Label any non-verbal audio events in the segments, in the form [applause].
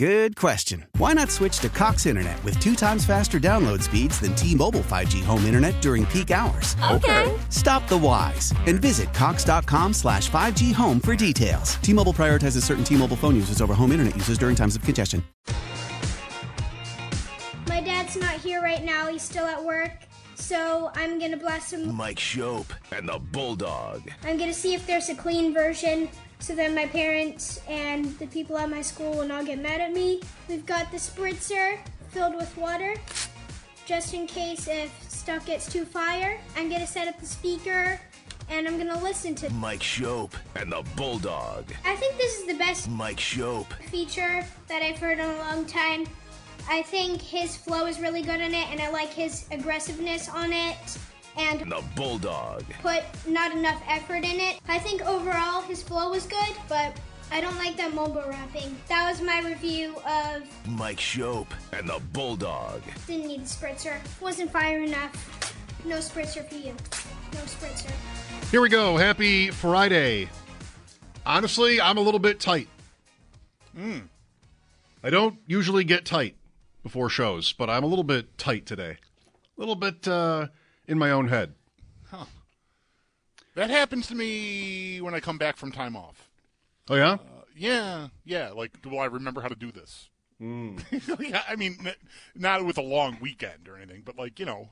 Good question. Why not switch to Cox Internet with two times faster download speeds than T-Mobile 5G home internet during peak hours? Okay. Stop the whys and visit cox.com slash 5G home for details. T-Mobile prioritizes certain T-Mobile phone users over home internet users during times of congestion. My dad's not here right now. He's still at work. So I'm going to blast him. Mike Schopp and the Bulldog. I'm going to see if there's a clean version so then my parents and the people at my school will not get mad at me. We've got the spritzer filled with water just in case if stuff gets too fire. I'm to set up the speaker and I'm to listen to Mike Schopp and the Bulldog. I think this is the best Mike Schopp. feature that I've heard in a long time. I think his flow is really good in it, and I like his aggressiveness on it, and The Bulldog. put not enough effort in it. I think overall his flow was good, but I don't like that mobile rapping. That was my review of Mike Schopp and the Bulldog. Didn't Need the Spritzer. Wasn't fire enough. No spritzer for you. No spritzer. Here we go. Happy Friday. Honestly, I'm a little bit tight. I don't usually get tight before shows, but I'm a little bit tight today. A little bit uh, in my own head. Huh. That happens to me when I come back from time off. Oh, yeah? Yeah, yeah. Like, do I remember how to do this? [laughs] Yeah, I mean, not with a long weekend or anything, but like you know,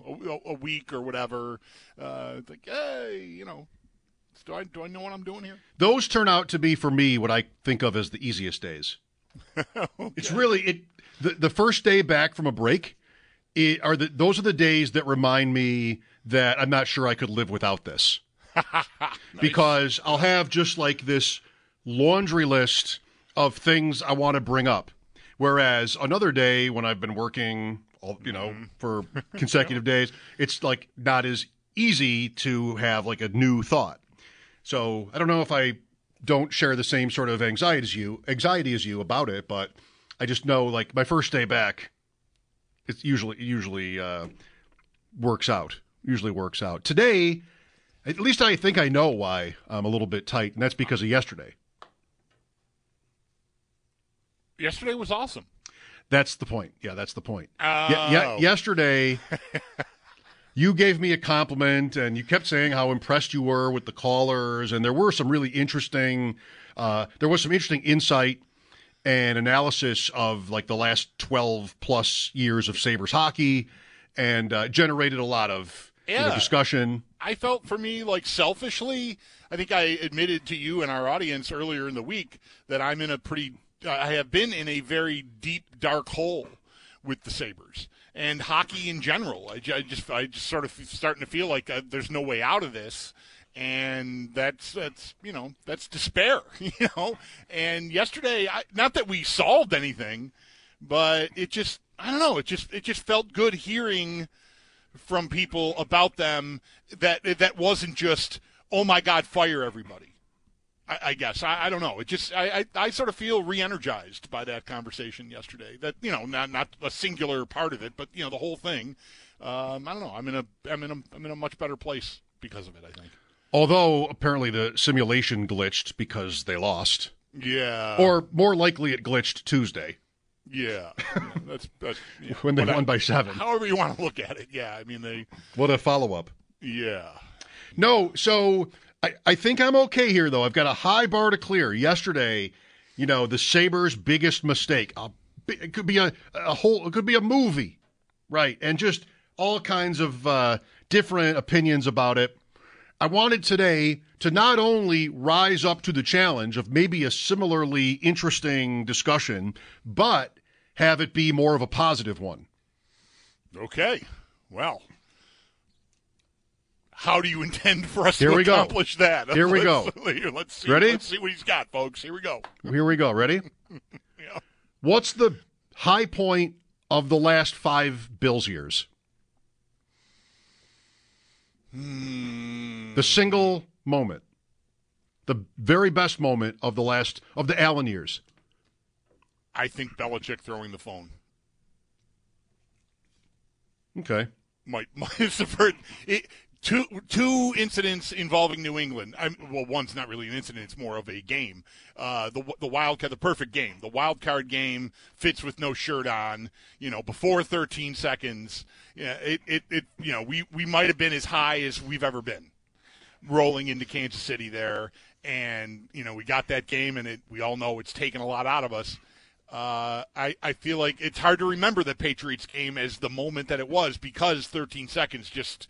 a, a week or whatever. Uh, it's like, hey, you know, do I do I know what I'm doing here? Those turn out to be, for me, what I think of as the easiest days. [laughs] It's really it. The, the first day back from a break it, are the those are the days that remind me that I'm not sure I could live without this. [laughs] Because I'll have just like this laundry list of things I want to bring up. Whereas another day when I've been working, all, you know, mm-hmm. for [laughs] consecutive days, it's like not as easy to have like a new thought. So I don't know if I don't share the same sort of anxiety as you, anxiety as you about it, but I just know like my first day back, it's usually usually uh, works out. Usually works out. Today, at least I think I know why I'm a little bit tight, and that's because of yesterday. Yesterday was awesome. That's the point. Yeah, that's the point. Oh. Ye- ye- yesterday, [laughs] you gave me a compliment, and you kept saying how impressed you were with the callers, and there were some really interesting. Uh, there was some interesting insight and analysis of like the last twelve plus years of Sabres hockey, and uh, generated a lot of you know, discussion. I felt for me like selfishly, I think I admitted to you and our audience earlier in the week that I'm in a pretty I have been in a very deep dark hole with the Sabres and hockey in general. I, I just I just sort of starting to feel like uh, there's no way out of this. And that's that's you know that's despair, [laughs] you know. And yesterday, I, not that we solved anything, but it just I don't know. It just it just felt good hearing from people about them that that wasn't just oh my god fire everybody. I, I guess. I, I don't know. It just I, I, I sort of feel re-energized by that conversation yesterday that you know not not a singular part of it but you know the whole thing. Um, i don't know. I'm in a i'm in a i'm in a much better place because of it i think Although apparently the simulation glitched because they lost, yeah or more likely it glitched Tuesday yeah, yeah that's, that's yeah. [laughs] when they won by seven. however you want to look at it yeah i mean they What a follow up. yeah No, so I, I think I'm okay here, though. I've got a high bar to clear. Yesterday, you know, the Sabres' biggest mistake. A, it could be a, a whole, it could be a movie, right? And just all kinds of uh, different opinions about it. I wanted today to not only rise up to the challenge of maybe a similarly interesting discussion, but have it be more of a positive one. Okay. Well, how do you [laughs] intend for us Here to we go. accomplish that? Here we [laughs] Let's- go. here, Let's see. Ready? Let's see what he's got, folks. Here we go. Here we go. Ready? [laughs] Yeah. What's the high point of the last five Bills years? Hmm. The single moment. The very best moment of the last of the Allen years. I think Belichick throwing the phone Okay. might [laughs] might it's the first, it, two two incidents involving New England. I'm, well, one's not really an incident; it's more of a game. Uh, the the wild card, the perfect game, the wild card game fits with no shirt on. You know, before 13 seconds. Yeah, it it, it you know we we might have been as high as we've ever been, rolling into Kansas City there, and you know we got that game, and it we all know it's taken a lot out of us. Uh, I, I feel like it's hard to remember the Patriots game as the moment that it was because 13 seconds just,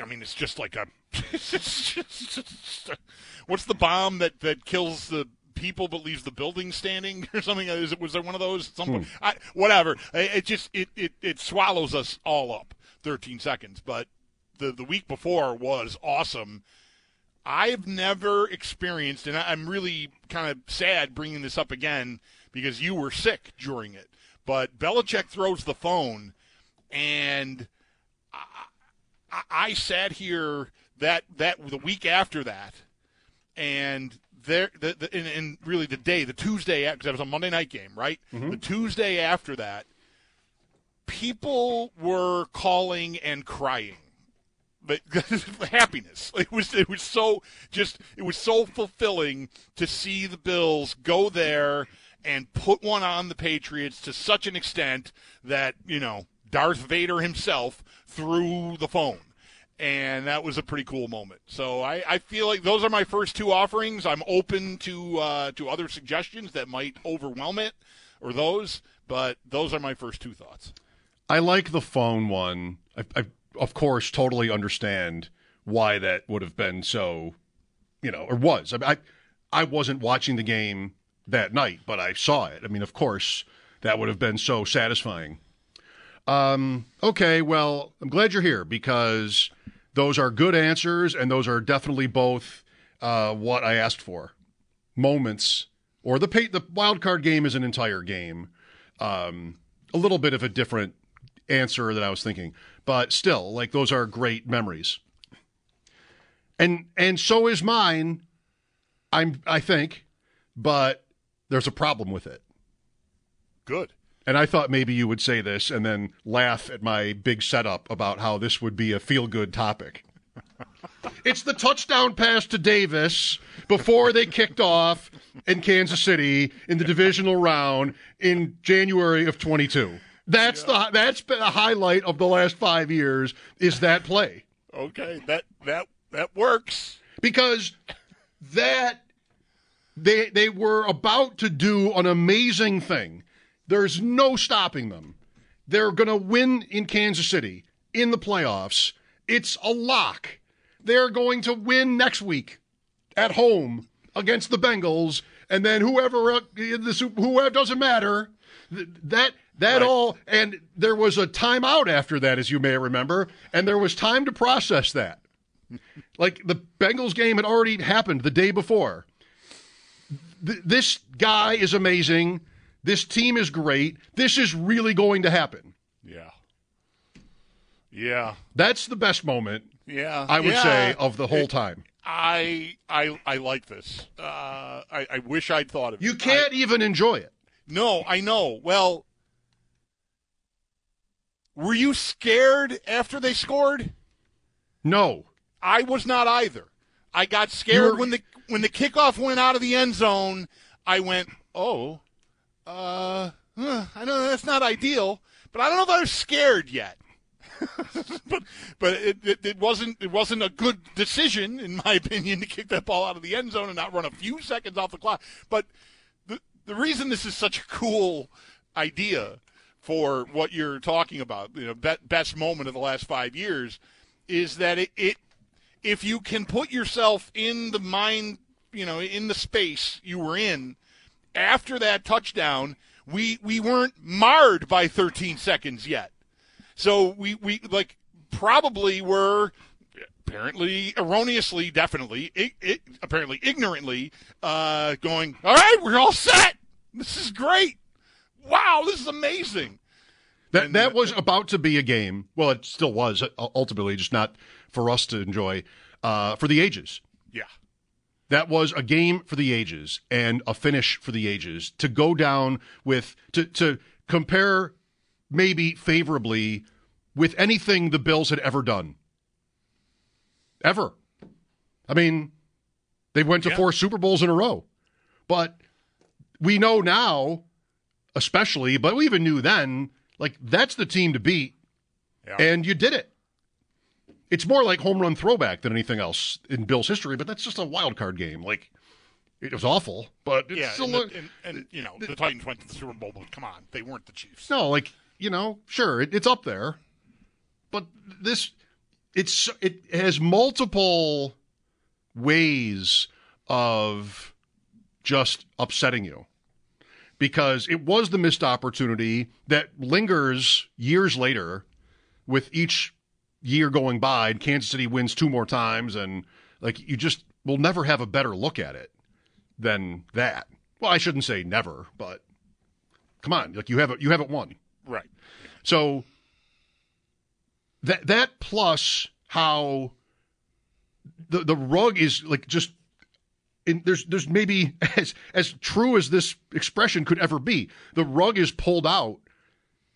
I mean, it's just like a, just- [laughs] what's the bomb that, that kills the people but leaves the building standing [laughs] or something? Is it, was there one of those? at Some point? Hmm. I, whatever. It it just, it, it, it swallows us all up 13 seconds. But the, the week before was awesome. I've never experienced, and I- I'm really kind of sad bringing this up again because you were sick during it. But Belichick throws the phone, and I, sat here that that the week after that, and there the, the and, and really the day, the Tuesday because that was a Monday night game, right? Mm-hmm. The Tuesday after that, people were calling and crying but [laughs] happiness. It was it was so just it was so fulfilling to see the Bills go there and put one on the Patriots to such an extent that you know Darth Vader himself threw the phone. And that was a pretty cool moment. So I, I feel like those are my first two offerings. I'm open to uh, to other suggestions that might overwhelm it or those, but those are my first two thoughts. I like the phone one. I, I of course totally understand why that would have been so, you know, or was. I, I I wasn't watching the game that night, but I saw it. I mean, of course, that would have been so satisfying. Um, okay, well, I'm glad you're here because those are good answers, and those are definitely both uh, what I asked for. Moments, or the pay, the wild card game is an entire game. Um, a little bit of a different answer that I was thinking, but still, like those are great memories. And and so is mine. I'm I think, but there's a problem with it. Good. And I thought maybe you would say this and then laugh at my big setup about how this would be a feel good topic. [laughs] it's the touchdown pass to Davis before they kicked off in Kansas City in the divisional round in January of 22. That's the that's been a highlight of the last 5 years is that play. Okay, that that that works. because that they they were about to do an amazing thing. There's no stopping them. They're going to win in Kansas City in the playoffs. It's a lock. They're going to win next week at home against the Bengals, and then whoever in the Super, whoever doesn't matter. That that Right. all and there was a timeout after that, as you may remember, and there was time to process that. Like the Bengals game had already happened the day before. Th- this guy is amazing. This team is great. This is really going to happen. Yeah. Yeah. That's the best moment, Yeah. I would Yeah. say, of the whole time. I I I like this. Uh, I I wish I'd thought of it. You can't even enjoy it. No, I know. Well, were you scared after they scored? No. I was not either. I got scared were- when the when the kickoff went out of the end zone. I went, oh, uh, I know that's not ideal, but I don't know if I was scared yet. [laughs] but but it, it, it wasn't it wasn't a good decision in my [laughs] opinion to kick that ball out of the end zone and not run a few seconds off the clock. But the the reason this is such a cool idea for what you're talking about, you know, be, best moment of the last five years, is that it, it if you can put yourself in the mind, you know, in the space you were in after that touchdown, we we weren't marred by 13 seconds yet. So we we like probably were apparently erroneously definitely i i apparently ignorantly uh, going all right we're all set this is great wow this is amazing That And, that was about to be a game. Well, it still was uh, ultimately, just not for us to enjoy. Uh, for the ages, yeah that was a game for the ages and a finish for the ages. To go down with to to compare maybe favorably with anything the Bills had ever done, ever. I mean, they went to Yeah. four Super Bowls in a row, but we know now, especially, but we even knew then, like that's the team to beat, Yeah. and you did it. It's more like home run throwback than anything else in Bill's history, but that's just a wild card game. Like it was awful, but it's yeah still and, the, and, and you know the Titans went to the Super Bowl but come on they weren't the Chiefs no, like you know, sure, it, it's up there, but this it's it has multiple ways of just upsetting you because it was the missed opportunity that lingers years later with each year going by and Kansas City wins two more times and like you just will never have a better look at it than that. Well, I shouldn't say never, but come on, like you haven't you haven't won. right So that that plus how the the rug is like just in, there's there's maybe [laughs] as as true as this expression could ever be. The rug is pulled out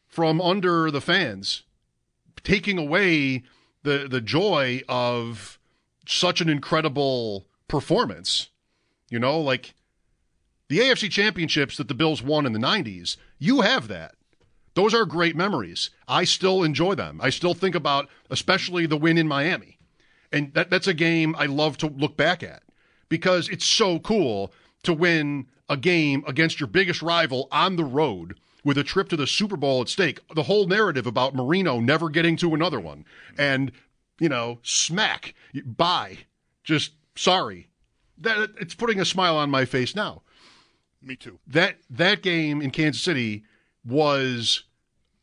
from under the fans, taking away the the joy of such an incredible performance. You know, like the AFC championships that the Bills won in the 90s, you have that. Those are great memories. I still enjoy them. I still think about, especially the win in Miami. And that, that's a game I love to look back at because it's so cool to win a game against your biggest rival on the road with a trip to the Super Bowl at stake. The whole narrative about Marino never getting to another one. And, you know, smack, bye, just sorry. That it's putting a smile on my face now. Me too. That that game in Kansas City was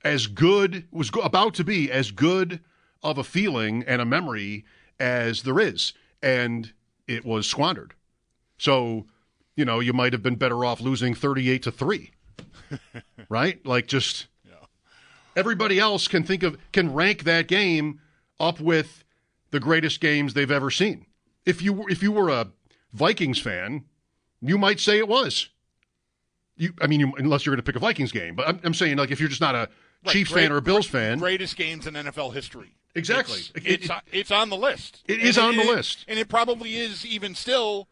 as good was about to be as good of a feeling and a memory as there is. And it was squandered. So you know you might have been better off losing 38 to 3 [laughs] right? Like just everybody else can think of can rank that game up with the greatest games they've ever seen. If you were if you were a Vikings fan you might say it was. You, I mean, you, unless you're going to pick a Vikings game, but I'm, I'm saying like if you're just not a Right, Chiefs great- fan or a Bills fan, greatest games in NFL history. Exactly. it's, It- it's, it- on- it's on the list. It is And on the list. and it probably is even still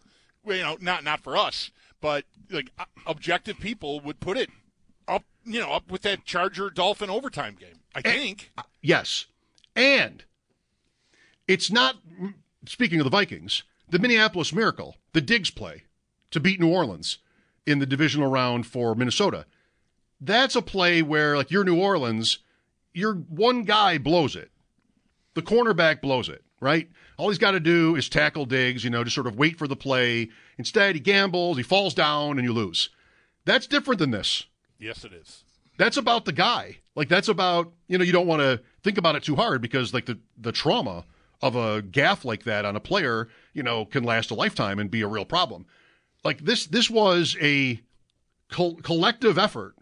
you know not not for us but like uh, objective people would put it up you know up with that Charger Dolphin overtime game I think yes, and it's not. Speaking of the Vikings, the Minneapolis Miracle, the Diggs play to beat New Orleans in the divisional round for Minnesota. That's a play where like you're New Orleans, your one guy blows it. The cornerback blows it, right? All he's got to do is tackle Diggs, you know, just sort of wait for the play. Instead, he gambles, he falls down, and you lose. That's different than this. yes it is That's about the guy. Like that's about you know you don't want to think about it too hard because like the the trauma of a gaff like that on a player you know can last a lifetime and be a real problem. Like this this was a col- collective effort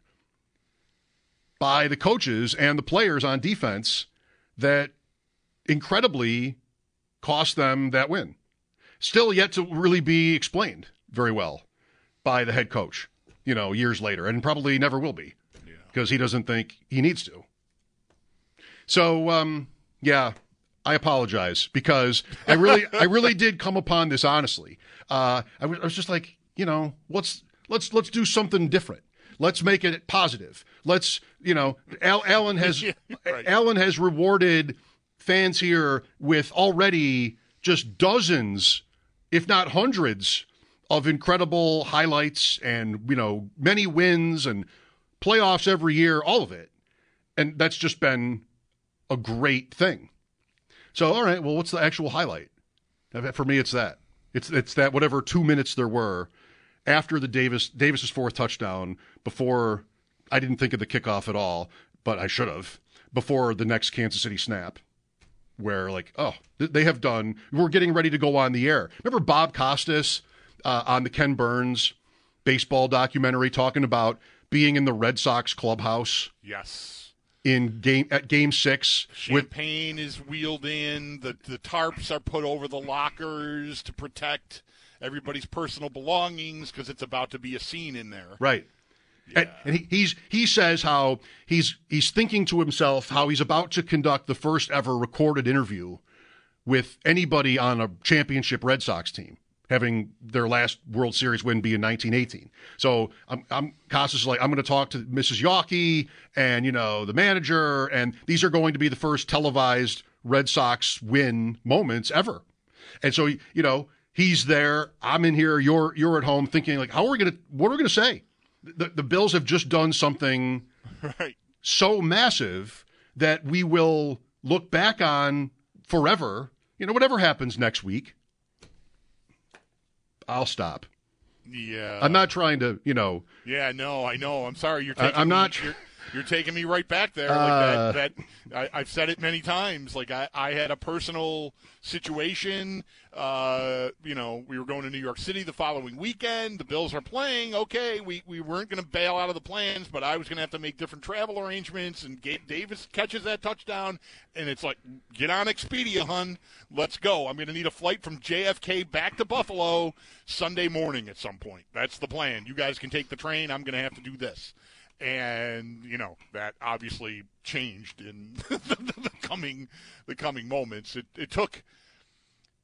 by the coaches and the players on defense that incredibly cost them that win. Still yet to really be explained very well by the head coach, you know, years later, and probably never will be because he doesn't think he needs to. So, um, yeah, I apologize because I really, I really did come upon this honestly. Uh, I was, was just like, you know, let's let's let's do something different. Let's make it positive. Let's, you know, Al, Allen has [laughs] right. Allen has rewarded fans here with already just dozens, if not hundreds, of incredible highlights and you know many wins and playoffs every year, all of it, and that's just been a great thing. So, all right, well, what's the actual highlight? For me, it's that. It's it's that whatever two minutes there were after the Davis Davis's fourth touchdown before I didn't think of the kickoff at all, but I should have before the next Kansas City snap. Where like, oh, they have done. We're getting ready to go on the air. Remember Bob Costas uh, on the Ken Burns baseball documentary talking about being in the Red Sox clubhouse Yes. in game at Game Six with Champagne is wheeled in. The the tarps are put over the lockers to protect everybody's personal belongings because it's about to be a scene in there. Right. And, and he, he's he says how he's he's thinking to himself how he's about to conduct the first ever recorded interview with anybody on a championship Red Sox team, having their last World Series win be in 1918. So I'm, I'm is like I'm going to talk to Mrs. Yawkey and you know the manager, and these are going to be the first televised Red Sox win moments ever. And so you know he's there, I'm in here, you're you're at home thinking like, how are we going to what are we going to say? The, the Bills have just done something [laughs] Right. so massive that we will look back on forever. You know, whatever happens next week, I'll stop. Yeah. I'm not trying to, you know, Yeah, no, I know. I'm sorry. You're I- taking I'm not- You're, you're taking me right back there. Uh, like that. that I, I've said it many times. Like I, I had a personal situation. Uh, you know, we were going to New York City the following weekend. The Bills are playing. Okay, we, we weren't going to bail out of the plans, but I was going to have to make different travel arrangements. And Gabe Davis catches that touchdown, and it's like, get on Expedia, hun. Let's go. I'm going to need a flight from JFK back to Buffalo Sunday morning at some point. That's the plan. You guys can take the train. I'm going to have to do this and you know that obviously changed in [laughs] the, the, coming the coming moments. It, it took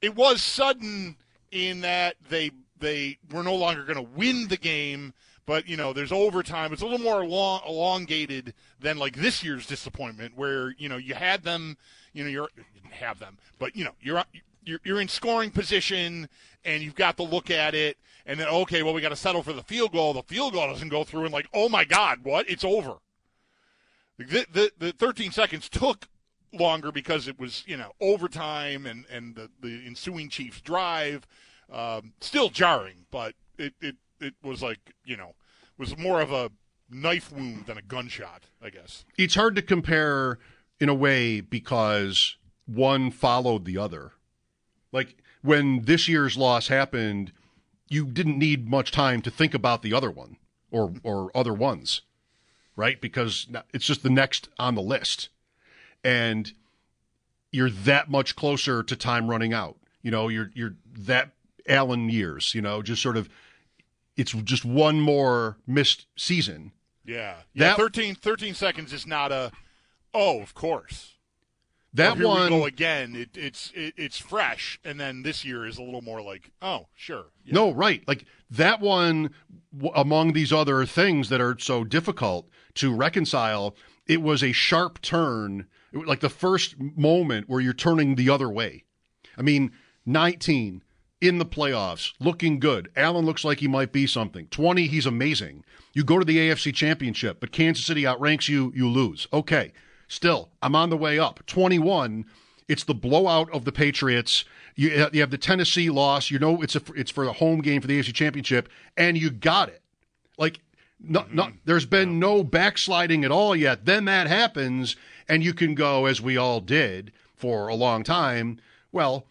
it was sudden in that they they were no longer going to win the game, but you know there's overtime. It's a little more long, elongated than like this year's disappointment, where you know you had them, you know you're you didn't have them, but you know you're you're, you're in scoring position and you've got to look at it and then okay, well we got to settle for the field goal. The field goal doesn't go through and like oh my god, what? It's over. The, the, the 13 seconds took longer because it was you know overtime and and the, the ensuing Chiefs drive. Um, still jarring, but it, it it was like you know was more of a knife wound than a gunshot, I guess. it's hard to compare in a way because one followed the other. Like when this year's loss happened, you didn't need much time to think about the other one or or other ones, right? Because it's just the next on the list, and you're that much closer to time running out. You know, you're you're that Allen years. You know, just sort of. It's just one more missed season. Yeah, yeah. That- 13, 13 seconds is not a. Oh, of course. That one, go again. It, it's it, it's fresh, and then this year is a little more like, oh, sure. Yeah. No, right. Like that one, w- among these other things that are so difficult to reconcile, it was a sharp turn. Like the first moment where you're turning the other way. I mean, 19 in the playoffs, looking good. Allen looks like he might be something. 20, he's amazing. You go to the AFC Championship, but Kansas City outranks you, you lose. Okay. Still, I'm on the way up. 21, it's the blowout of the Patriots. You, you have the Tennessee loss. You know it's a, it's for the home game for the AFC Championship, and you got it. Like, no, no, mm-hmm. there's been no backsliding at all yet. Then that happens, and you can go, as we all did for a long time. Well,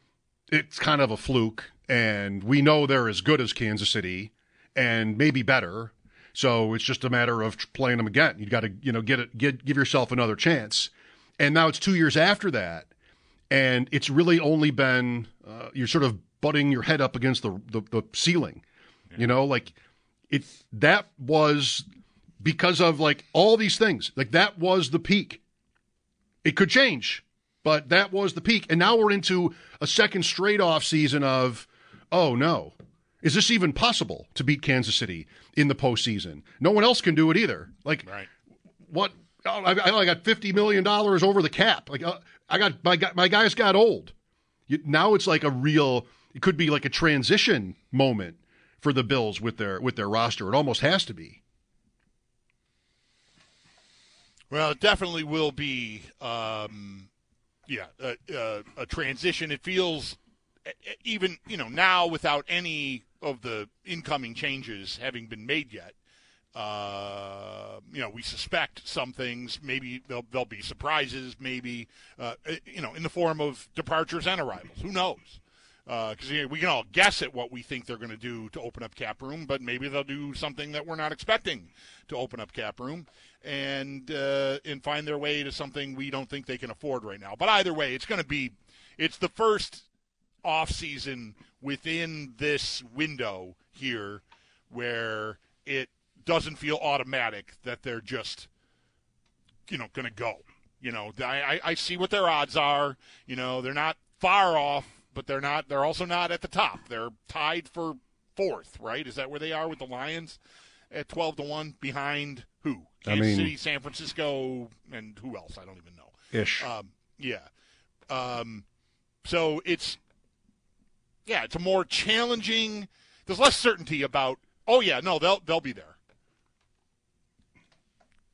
it's kind of a fluke, and we know they're as good as Kansas City, and maybe better. So it's just a matter of playing them again. You got to, you know, get it, get, give yourself another chance. And now it's two years after that, and it's really only been uh, you're sort of butting your head up against the the, the ceiling. You know, like it that was because of like all these things. Like that was the peak. It could change, but that was the peak. And now we're into a second straight off season of, oh no, is this even possible to beat Kansas City in the postseason? No one else can do it either. Like, Right. what? Oh, I, I got fifty million dollars over the cap. Like, uh, I got my my guys got old. You, now it's like a real. It could be like a transition moment for the Bills with their with their roster. It almost has to be. Well, it definitely will be. Um, yeah, a, a, a transition. It feels even you know now without any of the incoming changes having been made yet. Uh, you know, we suspect some things. Maybe there'll, there'll be surprises. Maybe, uh, you know, in the form of departures and arrivals. Who knows? Because you know, we can all guess at what we think they're going to do to open up cap room, but maybe they'll do something that we're not expecting to open up cap room, and uh, and find their way to something we don't think they can afford right now. But either way, it's going to be, it's the first off season within this window here where it doesn't feel automatic that they're just, you know, going to go. You know, I, I, see what their odds are. You know, they're not far off, but they're not. They're also not at the top. They're tied for fourth, right? Is that where they are with the Lions at twelve to one behind who? I mean- City, San Francisco, and who else? I don't even know. Ish. Um, yeah. Um, so it's yeah, it's a more challenging. There's less certainty about. Oh yeah, no, they'll they'll be there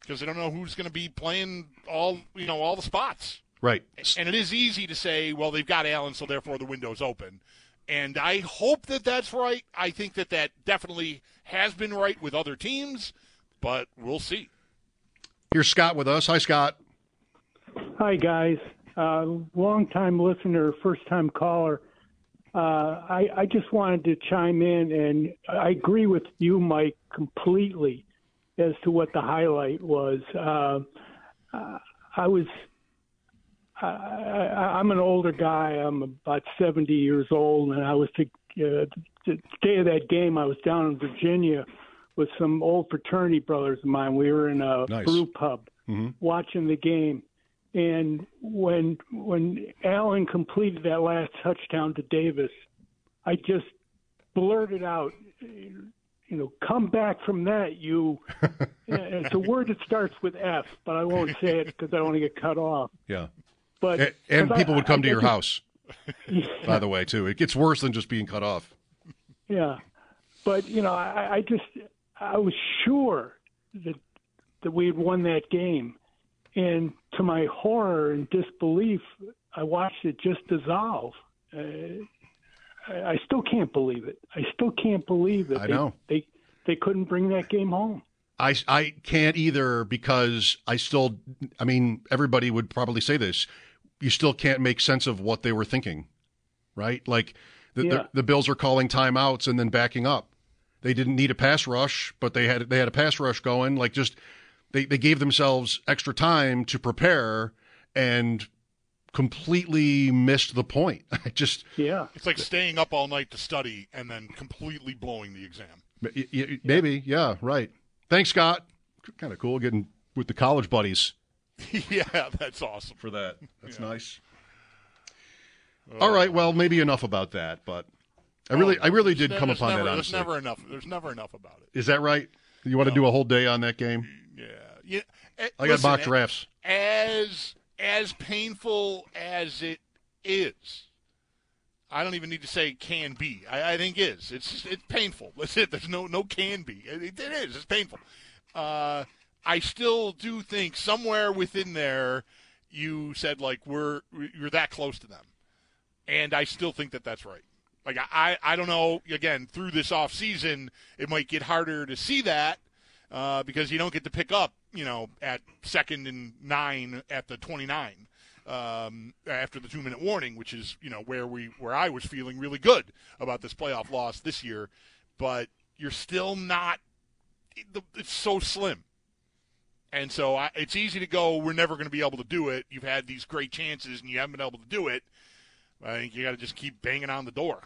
because they don't know who's going to be playing all you know all the spots. right. And it is easy to say, well, they've got Allen, so therefore the window's open. And I hope that that's right. I think that that definitely has been right with other teams, but we'll see. Here's Scott with us. Hi, Scott. Hi, guys. Uh, long time listener, first time caller. Uh, I, I just wanted to chime in, and I agree with you, Mike, completely as to what the highlight was. Uh, I was. I, I, I'm an older guy. I'm about 70 years old, and I was the, uh, the day of that game. I was down in Virginia with some old fraternity brothers of mine. We were in a Nice. brew pub Mhm. watching the game. And when when Allen completed that last touchdown to Davis, I just blurted out, you know, come back from that, you. [laughs] it's a word that starts with F, but I won't say it because I don't want to get cut off. Yeah. But and And 'cause I- people would come I to your just- house, [laughs] by the way, too. It gets worse than just being cut off. Yeah, but you know, I, I just I was sure that that we had won that game, and to my horror and disbelief, I watched it just dissolve. Uh, I, I still can't believe it. I still can't believe that I they, know. they they couldn't bring that game home. I, I can't either because I still, I mean, everybody would probably say this. You still can't make sense of what they were thinking, right? Like the, Yeah. the, the Bills are calling timeouts and then backing up. They didn't need a pass rush, but they had they had a pass rush going. Like just they, they gave themselves extra time to prepare and completely missed the point. [laughs] I just Yeah, It's like staying up all night to study and then completely blowing the exam. y- y- maybe yeah right. Thanks, Scott. Kind of cool getting with the college buddies. [laughs] yeah, that's awesome. for that. That's nice. All right, well, maybe enough about that, but I really, oh, I really did There's come never- upon that. There's never enough. There's never enough about it. is that right? You want to do a whole day on that game? Yeah. eh, I got listen, mock eh, drafts. As as painful as it is, I don't even need to say can be. I, I think is. It's it's painful. [laughs] That's it. There's no no can be. It, it is. It's painful. Uh, I still do think somewhere within there, you said like we're you're that close to them, and I still think that that's right. Like I I don't know. Again, through this off season, it might get harder to see that uh, because you don't get to pick up, you know, at second and nine at the 29 um, after the two minute warning, which is you know where we where I was feeling really good about this playoff loss this year, but you're still not. It's so slim. And so I, it's easy to go, we're never going to be able to do it. You've had these great chances and you haven't been able to do it. I think you got to just keep banging on the door.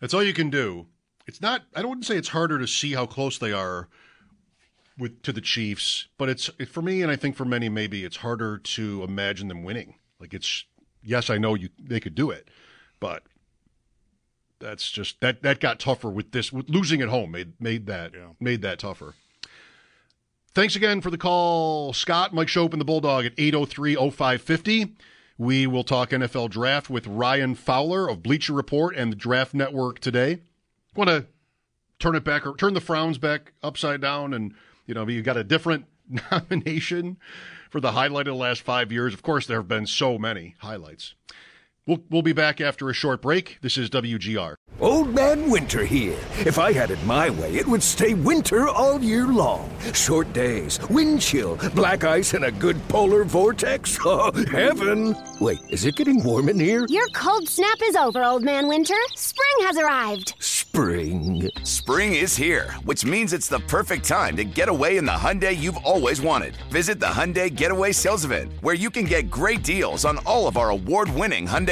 That's all you can do. It's not. I wouldn't say it's harder to see how close they are with to the Chiefs, but it's it, for me, and I think for many, maybe it's harder to imagine them winning. Like it's yes, I know you they could do it, but that's just that that got tougher with this. With losing at home made made that Yeah. made that tougher. Thanks again for the call, Scott. Mike Schopp and the Bulldog at 803 0550. We will talk NFL draft with Ryan Fowler of Bleacher Report and the Draft Network today. Want to turn it back or turn the frowns back upside down and you know you got a different [laughs] nomination for the highlight of the last five years. Of course, there have been so many highlights. We'll, we'll be back after a short break. This is WGR. Old Man Winter here. If I had it my way, it would stay winter all year long. Short days, wind chill, black ice, and a good polar vortex. [laughs] Oh, heaven! Wait, is it getting warm in here? Your cold snap is over, Old Man Winter. Spring has arrived. Spring. Spring is here, which means it's the perfect time to get away in the Hyundai you've always wanted. Visit the Hyundai Getaway Sales Event, where you can get great deals on all of our award-winning Hyundai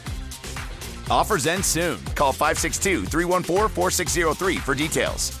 Offers end soon. Call 562 314 4603 for details.